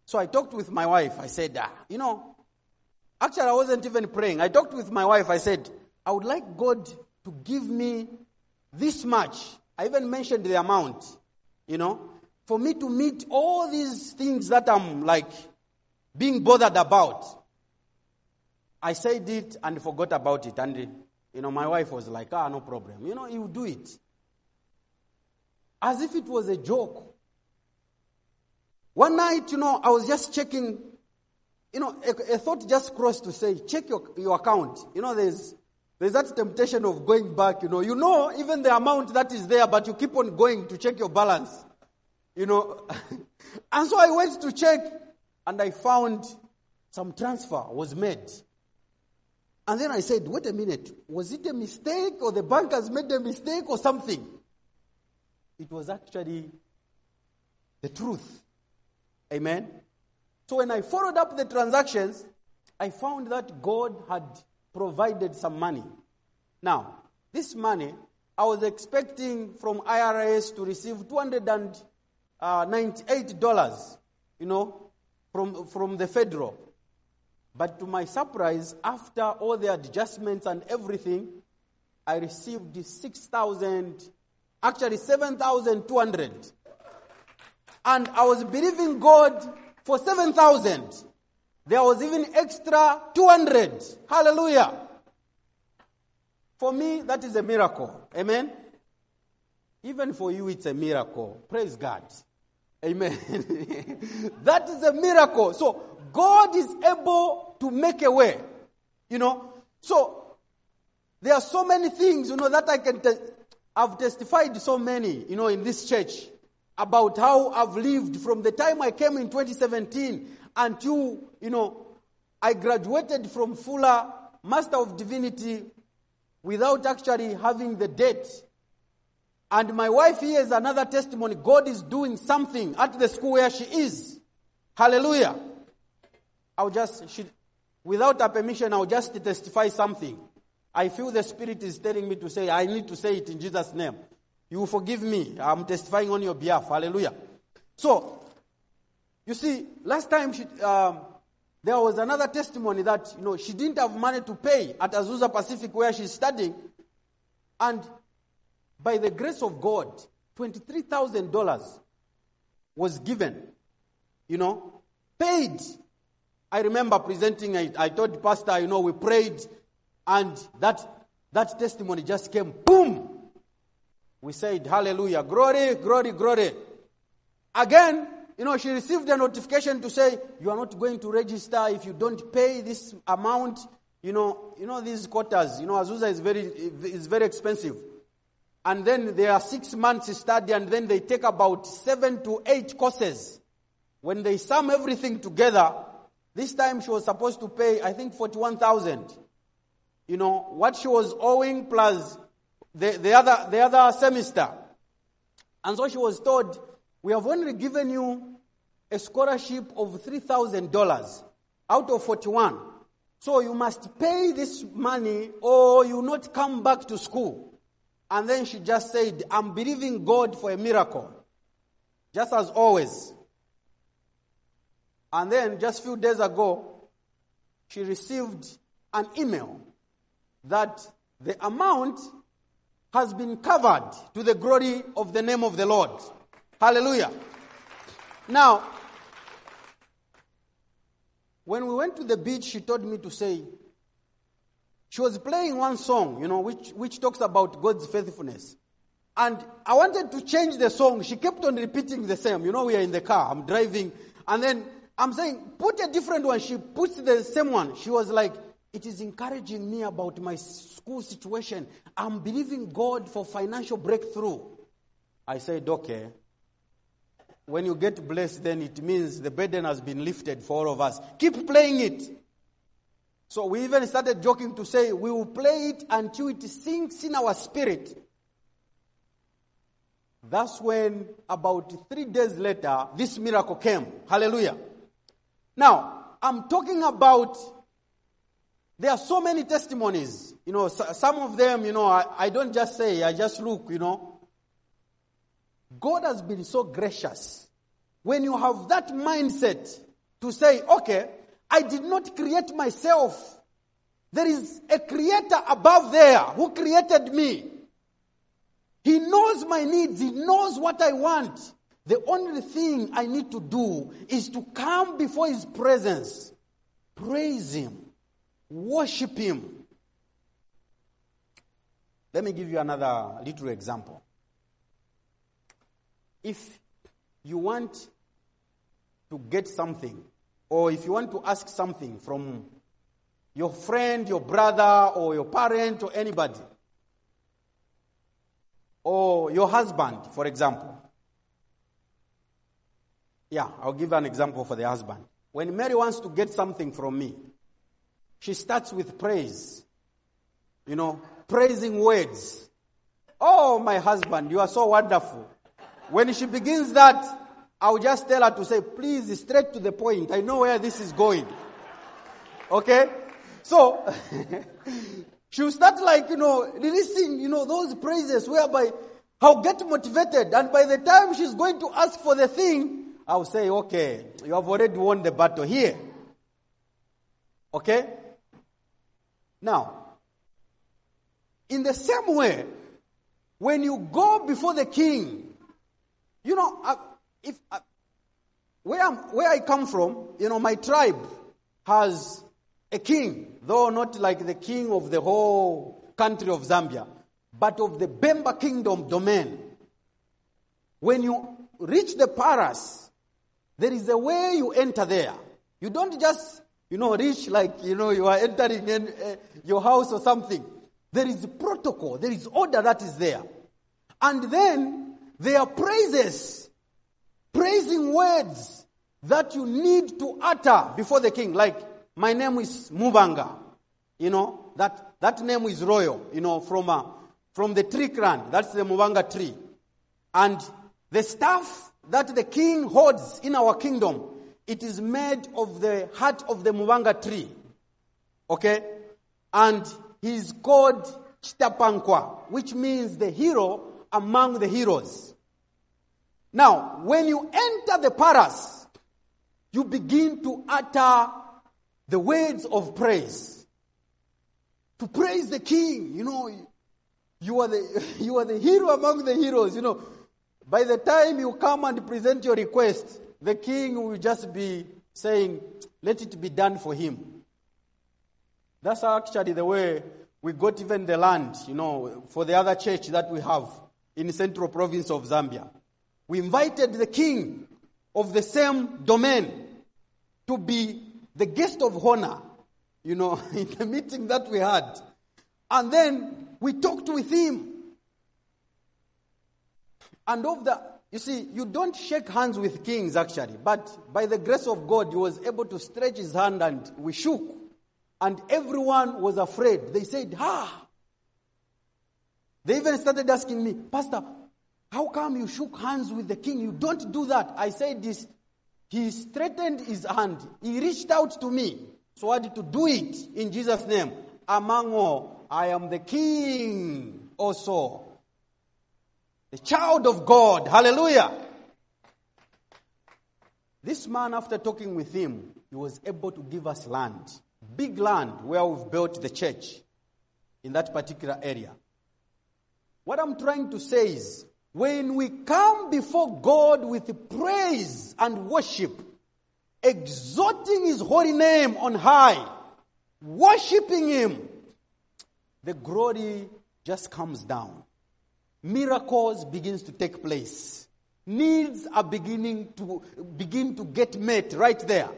Speaker 1: So I talked with my wife. I said, ah, you know, actually, I wasn't even praying. I talked with my wife. I said, I would like God to give me this much. I even mentioned the amount, you know, for me to meet all these things that I'm like being bothered about. I said it and forgot about it. And, you know, my wife was like, ah, no problem. You know, you do it. As if it was a joke. One night, you know, I was just checking, you know, a, a thought just crossed to say, check your, your account. You know, there's there's that temptation of going back, you know. You know even the amount that is there, but you keep on going to check your balance. You know. and so I went to check and I found some transfer was made. And then I said, wait a minute, was it a mistake or the bank has made a mistake or something? It was actually the truth. Amen. So when I followed up the transactions, I found that God had provided some money. Now, this money, I was expecting from IRS to receive $298, uh, you know, from, from the federal. But to my surprise, after all the adjustments and everything, I received 6,000, actually 7,200. And I was believing God for 7,000. There was even extra 200. Hallelujah. For me, that is a miracle. Amen. Even for you, it's a miracle. Praise God. Amen. that is a miracle. So, God is able to make a way. You know, so there are so many things, you know, that I can. Te- I've testified so many, you know, in this church about how I've lived from the time I came in 2017 until, you know, I graduated from Fuller Master of Divinity without actually having the debt. And my wife here is another testimony. God is doing something at the school where she is. Hallelujah. I'll just, she, without her permission, I'll just testify something. I feel the Spirit is telling me to say, I need to say it in Jesus' name. You forgive me. I'm testifying on your behalf. Hallelujah. So, you see, last time she, um, there was another testimony that, you know, she didn't have money to pay at Azusa Pacific where she's studying. And by the grace of God, $23,000 was given, you know, paid. I remember presenting, it. I told Pastor, you know, we prayed, and that, that testimony just came, boom! We said, Hallelujah, glory, glory, glory. Again, you know, she received a notification to say, you are not going to register if you don't pay this amount. You know, you know these quotas, you know, Azusa is very, is very expensive. And then there are six months study and then they take about seven to eight courses. When they sum everything together, this time she was supposed to pay, I think, 41,000. You know, what she was owing plus the, the other, the other semester. And so she was told, we have only given you a scholarship of $3,000 out of 41. So you must pay this money or you not come back to school. And then she just said, I'm believing God for a miracle. Just as always. And then just a few days ago, she received an email that the amount has been covered to the glory of the name of the Lord. Hallelujah. Now, when we went to the beach, she told me to say, she was playing one song, you know, which, which talks about God's faithfulness. And I wanted to change the song. She kept on repeating the same. You know, we are in the car, I'm driving. And then I'm saying, put a different one. She puts the same one. She was like, it is encouraging me about my school situation. I'm believing God for financial breakthrough. I said, okay. When you get blessed, then it means the burden has been lifted for all of us. Keep playing it. So we even started joking to say we will play it until it sinks in our spirit. That's when, about three days later, this miracle came. Hallelujah. Now, I'm talking about, there are so many testimonies. You know, some of them, you know, I, I don't just say, I just look, you know. God has been so gracious. When you have that mindset to say, okay, I did not create myself. There is a creator above there who created me. He knows my needs. He knows what I want. The only thing I need to do is to come before His presence, praise Him, worship Him. Let me give you another little example. If you want to get something, or if you want to ask something from your friend, your brother, or your parent, or anybody, or your husband, for example. Yeah, I'll give an example for the husband. When Mary wants to get something from me, she starts with praise. You know, praising words. Oh, my husband, you are so wonderful. When she begins that, I'll just tell her to say, please, straight to the point. I know where this is going. Okay? So, she'll start like, you know, releasing, you know, those praises whereby I'll get motivated. And by the time she's going to ask for the thing, I'll say, okay, you have already won the battle here. Okay? Now, in the same way, when you go before the king, you know, if uh, where, I'm, where I come from, you know, my tribe has a king, though not like the king of the whole country of Zambia, but of the Bemba kingdom domain. When you reach the Paras, there is a way you enter there. You don't just, you know, reach like, you know, you are entering in, uh, your house or something. There is protocol, there is order that is there. And then there are praises, praising words that you need to utter before the king. Like, my name is Mubanga. You know, that, that name is royal, you know, from, uh, from the tree clan. That's the Mubanga tree. And the staff that the king holds in our kingdom, it is made of the heart of the Mubanga tree. Okay? And he's called Chitapankwa, which means the hero among the heroes. Now, when you enter the palace, you begin to utter the words of praise. To praise the king, you know, you are the, you are the hero among the heroes, you know. By the time you come and present your request, the king will just be saying, let it be done for him. That's actually the way we got even the land, you know, for the other church that we have in central province of Zambia. We invited the king of the same domain to be the guest of honor, you know, in the meeting that we had. And then we talked with him. And of the, you see, you don't shake hands with kings actually, but by the grace of God, he was able to stretch his hand and we shook. And everyone was afraid. They said, Ah! They even started asking me, Pastor, how come you shook hands with the king? You don't do that. I said this. He straightened his hand. He reached out to me. So I had to do it in Jesus' name. Among all, I am the king also. The child of God. Hallelujah. This man, after talking with him, he was able to give us land. Big land where we've built the church in that particular area. What I'm trying to say is, when we come before God with praise and worship, exalting His holy name on high, worshiping Him, the glory just comes down. Miracles begins to take place. Needs are beginning to begin to get met right there.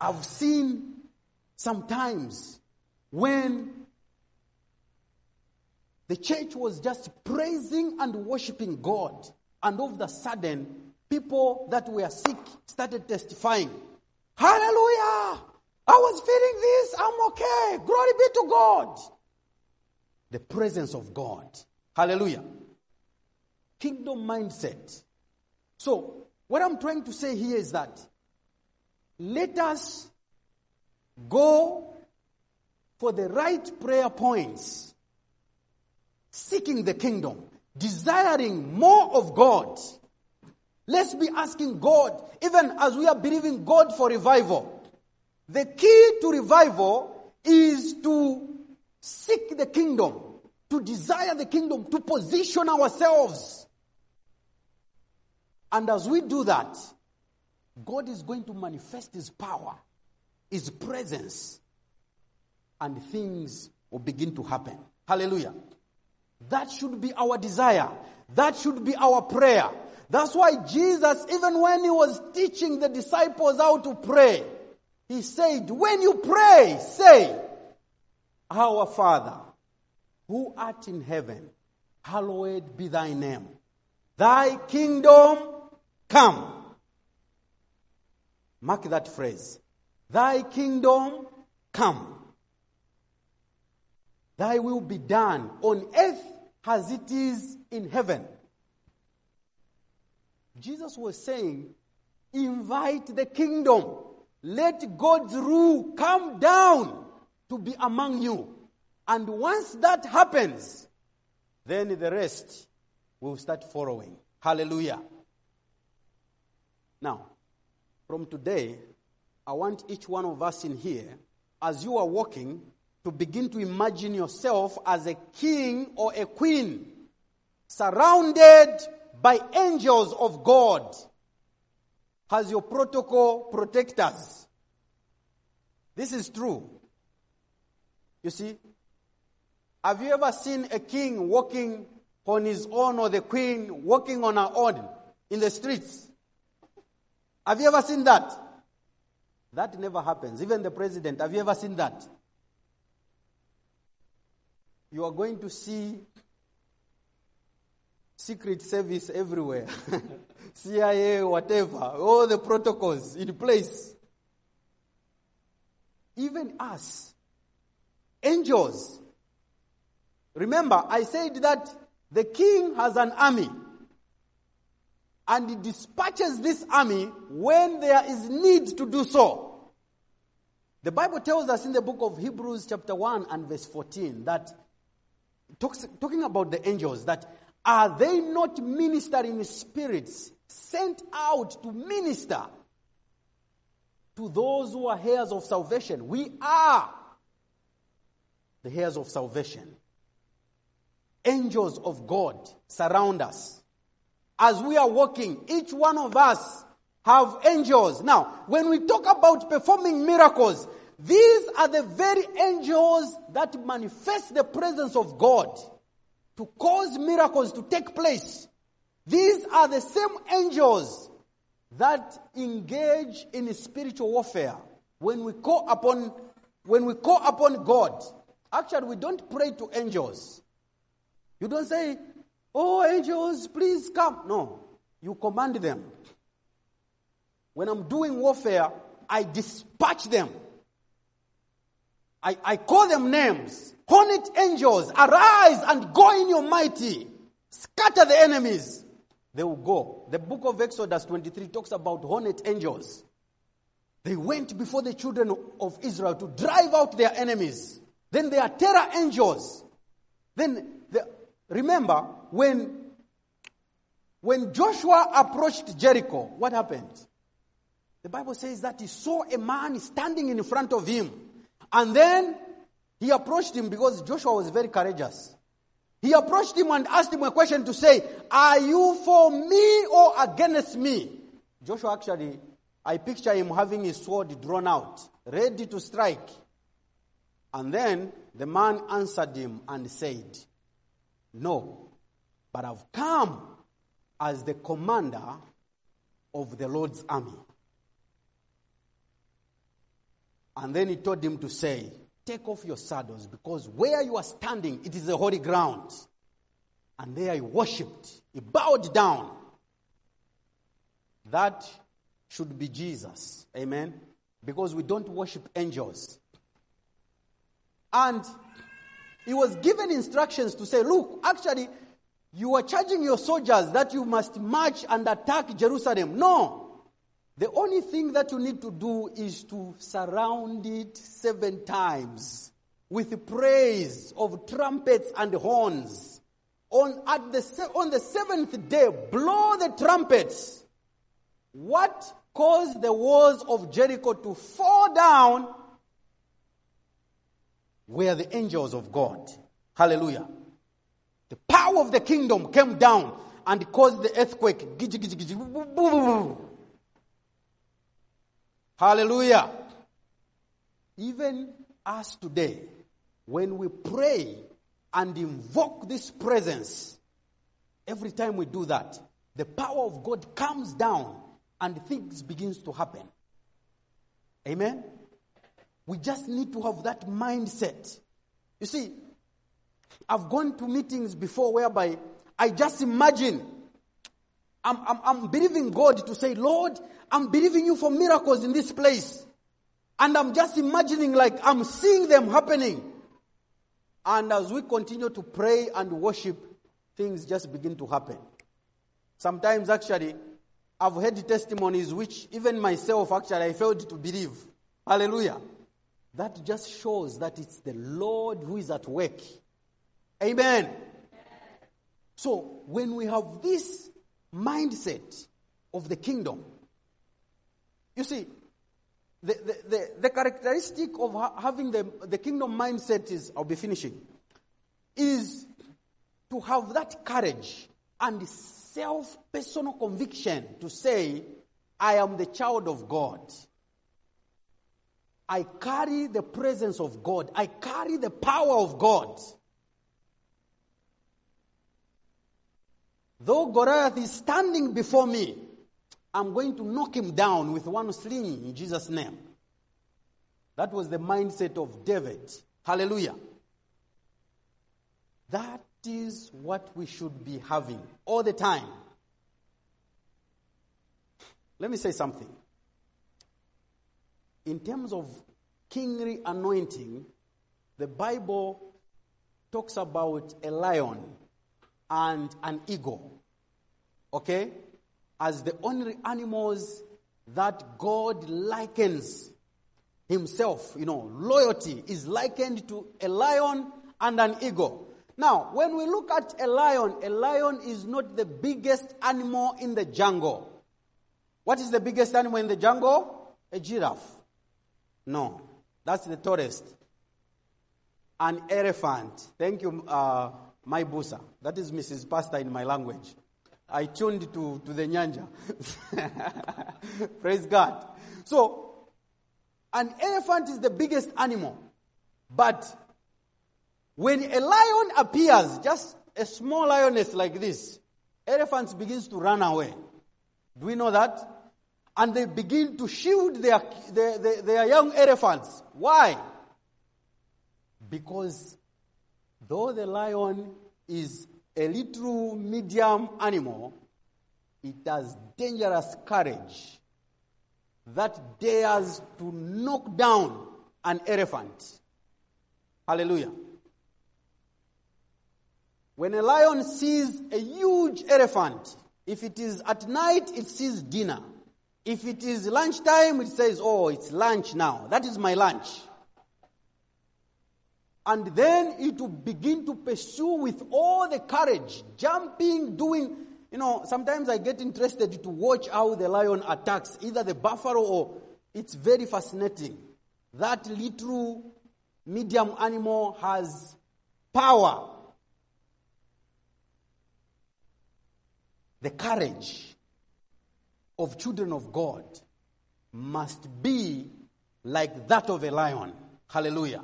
Speaker 1: I've seen sometimes when the church was just praising and worshiping God, and all of a sudden, people that were sick started testifying. Hallelujah! I was feeling this, I'm okay. Glory be to God. The presence of God. Hallelujah. Kingdom mindset. So, what I'm trying to say here is that let us go for the right prayer points, seeking the kingdom, desiring more of God. Let's be asking God, even as we are believing God for revival. The key to revival is to seek the kingdom, to desire the kingdom, to position ourselves. And as we do that, God is going to manifest His power, His presence, and things will begin to happen. Hallelujah. That should be our desire. That should be our prayer. That's why Jesus, even when he was teaching the disciples how to pray, he said, When you pray, say, Our Father, who art in heaven, hallowed be thy name. Thy kingdom come. Mark that phrase. Thy kingdom come. Thy will be done on earth as it is in heaven. Jesus was saying, invite the kingdom. Let God's rule come down to be among you. And once that happens, then the rest will start following. Hallelujah. Now, from today, I want each one of us in here, as you are walking, to begin to imagine yourself as a king or a queen, surrounded by angels of God, as your protocol protectors. This is true. You see, have you ever seen a king walking on his own or the queen walking on her own in the streets? Have you ever seen that? That never happens. Even the president, have you ever seen that? You are going to see Secret Service everywhere, CIA, whatever, all the protocols in place. Even us, angels. Remember, I said that the king has an army. And he dispatches this army when there is need to do so. The Bible tells us in the book of Hebrews, chapter 1 and verse 14, that talks, talking about the angels, that are they not ministering spirits sent out to minister to those who are heirs of salvation? We are the heirs of salvation. Angels of God surround us as we are walking, each one of us have angels. Now, when we talk about performing miracles, these are the very angels that manifest the presence of God to cause miracles to take place. These are the same angels that engage in spiritual warfare. When we call upon, when we call upon God, actually we don't pray to angels. You don't say, Oh, angels, please come. No, you command them. When I'm doing warfare, I dispatch them. I, I call them names. Hornet angels, arise and go in your mighty. Scatter the enemies. They will go. The book of Exodus 23 talks about hornet angels. They went before the children of Israel to drive out their enemies. Then they are terror angels. Then the, remember, when, when Joshua approached Jericho, what happened? The Bible says that he saw a man standing in front of him. And then he approached him because Joshua was very courageous. He approached him and asked him a question to say, Are you for me or against me? Joshua actually, I picture him having his sword drawn out, ready to strike. And then the man answered him and said, No, but I've come as the commander of the Lord's army. And then he told him to say, Take off your saddles because where you are standing, it is a holy ground. And there he worshipped, he bowed down. That should be Jesus. Amen. Because we don't worship angels. And he was given instructions to say, Look, actually, you are charging your soldiers that you must march and attack Jerusalem. No. The only thing that you need to do is to surround it seven times with praise of trumpets and horns. On, at the, on the seventh day, blow the trumpets. What caused the walls of Jericho to fall down were the angels of God. Hallelujah. The power of the kingdom came down and caused the earthquake. Hallelujah. Even us today, when we pray and invoke this presence, every time we do that, the power of God comes down and things begins to happen. Amen. We just need to have that mindset. You see, I've gone to meetings before whereby I just imagine I'm, I'm, I'm believing God to say, Lord, I'm believing you for miracles in this place. And I'm just imagining like I'm seeing them happening. And as we continue to pray and worship, things just begin to happen. Sometimes, actually, I've heard testimonies which even myself, actually, I failed to believe. Hallelujah. That just shows that it's the Lord who is at work. Amen. So, when we have this mindset of the kingdom, You see, the, the, the, the characteristic of ha- having the, the kingdom mindset is, I'll be finishing, is to have that courage and self personal conviction to say, I am the child of God. I carry the presence of God. I carry the power of God. Though Goliath is standing before me, I'm going to knock him down with one sling in Jesus' name. That was the mindset of David. Hallelujah. That is what we should be having all the time. Let me say something. In terms of kingly anointing, the Bible talks about a lion and an eagle. Okay? As the only animals that God likens himself, you know, loyalty is likened to a lion and an eagle. Now, when we look at a lion, a lion is not the biggest animal in the jungle. What is the biggest animal in the jungle? A giraffe. No, that's the tallest. An elephant. Thank you, uh, my busa. That is Mrs. Pastor in my language. I tuned to, to the nyanja. Praise God. So, an elephant is the biggest animal. But when a lion appears, just a small lioness like this, elephants begins to run away. Do we know that? And they begin to shield their, their, their, their young elephants. Why? Because though the lion is a little medium animal, it has dangerous courage that dares to knock down an elephant. Hallelujah. When a lion sees a huge elephant, if it is at night, it sees dinner. If it is lunchtime, it says, Oh, it's lunch now. That is my lunch. And then it will begin to pursue with all the courage, jumping, doing. You know, sometimes I get interested to watch how the lion attacks either the buffalo or it's very fascinating. That little medium animal has power. The courage of children of God must be like that of a lion. Hallelujah.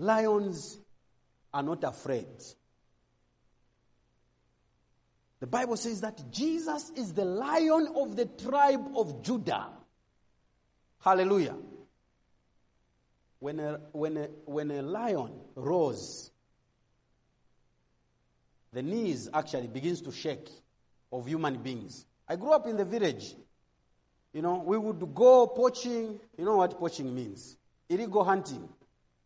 Speaker 1: Lions are not afraid. The Bible says that Jesus is the lion of the tribe of Judah. Hallelujah. When a, when a, when a lion roars, the knees actually begins to shake of human beings. I grew up in the village. You know, we would go poaching. You know what poaching means? Illegal hunting.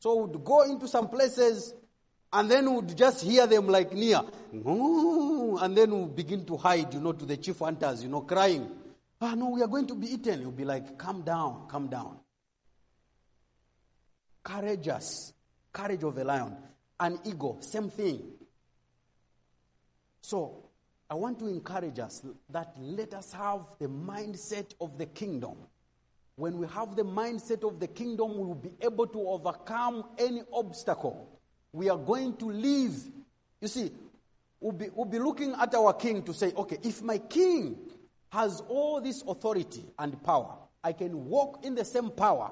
Speaker 1: So would go into some places and then would just hear them like near. And then we begin to hide, you know, to the chief hunters, you know, crying. Ah, no, we are going to be eaten. You'll be like, calm down, calm down. Courageous. Courage of a lion. An eagle, same thing. So, I want to encourage us that let us have the mindset of the kingdom. When we have the mindset of the kingdom, we will be able to overcome any obstacle. We are going to live. You see, we'll be, we'll be looking at our king to say, okay, if my king has all this authority and power, I can walk in the same power.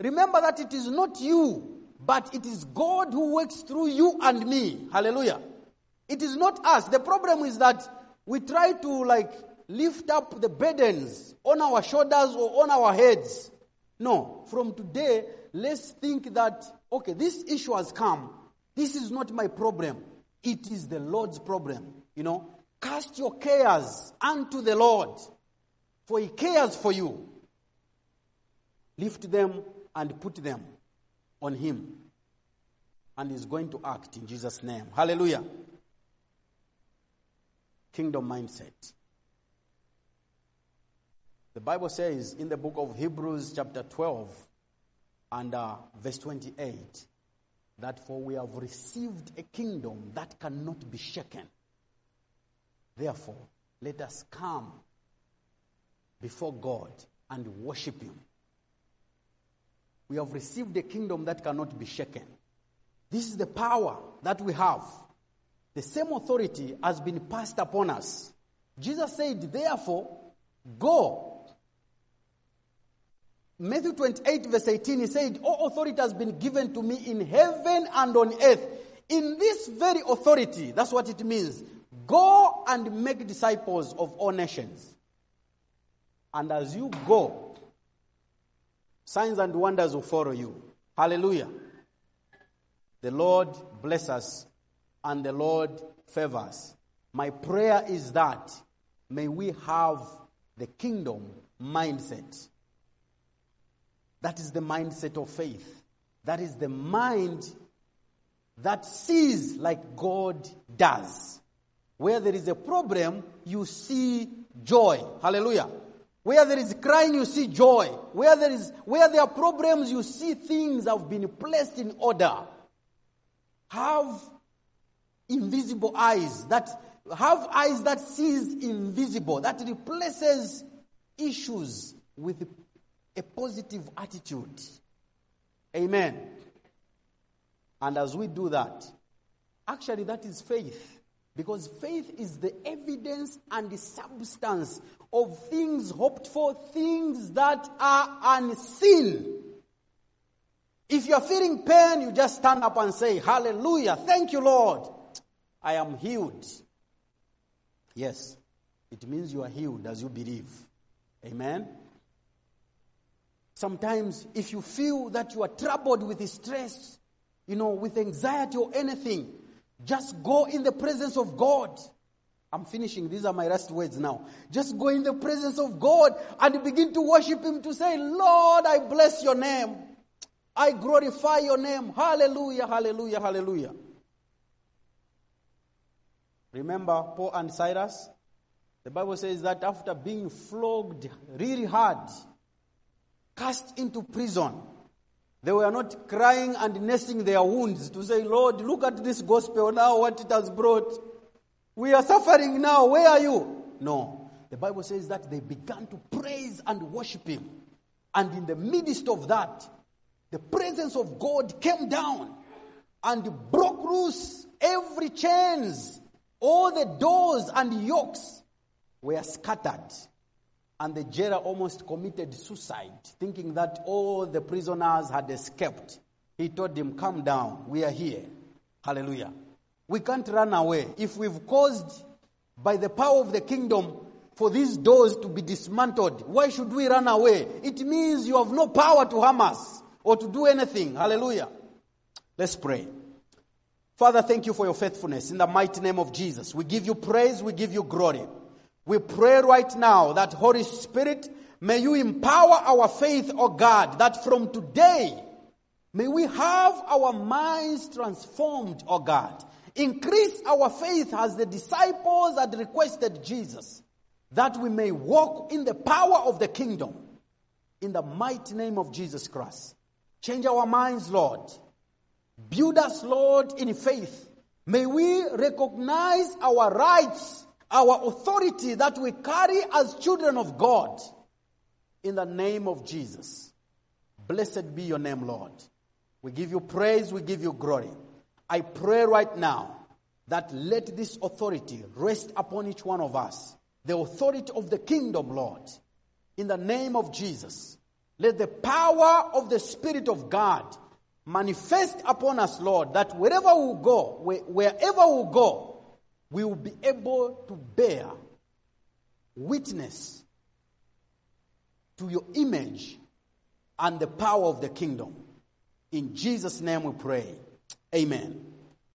Speaker 1: Remember that it is not you, but it is God who works through you and me. Hallelujah. It is not us. The problem is that we try to like lift up the burdens on our shoulders or on our heads. No, from today, let's think that, okay, this issue has come. This is not my problem. It is the Lord's problem. You know, cast your cares unto the Lord, for He cares for you. Lift them and put them on Him. And He's going to act in Jesus' name. Hallelujah kingdom mindset. The Bible says in the book of Hebrews, chapter 12, and uh, verse 28, that for we have received a kingdom that cannot be shaken. Therefore, let us come before God and worship Him. We have received a kingdom that cannot be shaken. This is the power that we have. The same authority has been passed upon us. Jesus said, therefore, go. Matthew 28, verse 18, he said, All authority has been given to me in heaven and on earth. In this very authority, that's what it means. Go and make disciples of all nations. And as you go, signs and wonders will follow you. Hallelujah. The Lord bless us and the Lord favor us. My prayer is that may we have the kingdom mindset. That is the mindset of faith. That is the mind that sees like God does. Where there is a problem, you see joy. Hallelujah. Where there is crying, you see joy. Where there is, where there are problems, you see things have been placed in order. Have invisible eyes that, have eyes that sees invisible, that replaces issues with a positive attitude. Amen. And as we do that, actually that is faith. Because faith is the evidence and the substance of things hoped for, things that are unseen. If you're feeling pain, you just stand up and say, Hallelujah, thank you, Lord. I am healed. Yes, it means you are healed as you believe. Amen. Sometimes, if you feel that you are troubled with stress, you know, with anxiety or anything, just go in the presence of God. I'm finishing. These are my last words now. Just go in the presence of God and begin to worship Him to say, Lord, I bless your name. I glorify your name. Hallelujah, hallelujah, hallelujah. Remember Paul and Silas? The Bible says that after being flogged really hard, cast into prison, they were not crying and nursing their wounds to say, Lord, look at this gospel now, what it has brought. We are suffering now. Where are you? No. The Bible says that they began to praise and worship Him. And in the midst of that, the presence of God came down and broke loose every chains. All the doors and yokes were scattered. And the jailer almost committed suicide, thinking that all the prisoners had escaped. He told him, Come down, we are here. Hallelujah. We can't run away. If we've caused, by the power of the kingdom, for these doors to be dismantled, why should we run away? It means you have no power to harm us or to do anything. Hallelujah. Let's pray. Father, thank you for your faithfulness. In the mighty name of Jesus, we give you praise, we give you glory. We pray right now that Holy Spirit, may you empower our faith, O oh God, that from today, may we have our minds transformed, O oh God. Increase our faith as the disciples had requested Jesus, that we may walk in the power of the kingdom. In the mighty name of Jesus Christ. Change our minds, Lord. Build us, Lord, in faith. May we recognize our rights our authority that we carry as children of God in the name of Jesus. Blessed be your name, Lord. We give you praise, we give you glory. I pray right now that let this authority rest upon each one of us. The authority of the kingdom, Lord. In the name of Jesus. Let the power of the Spirit of God manifest upon us, Lord, that wherever we go, wherever we go, we will be able to bear witness to your image and the power of the kingdom. In Jesus' name we pray. Amen.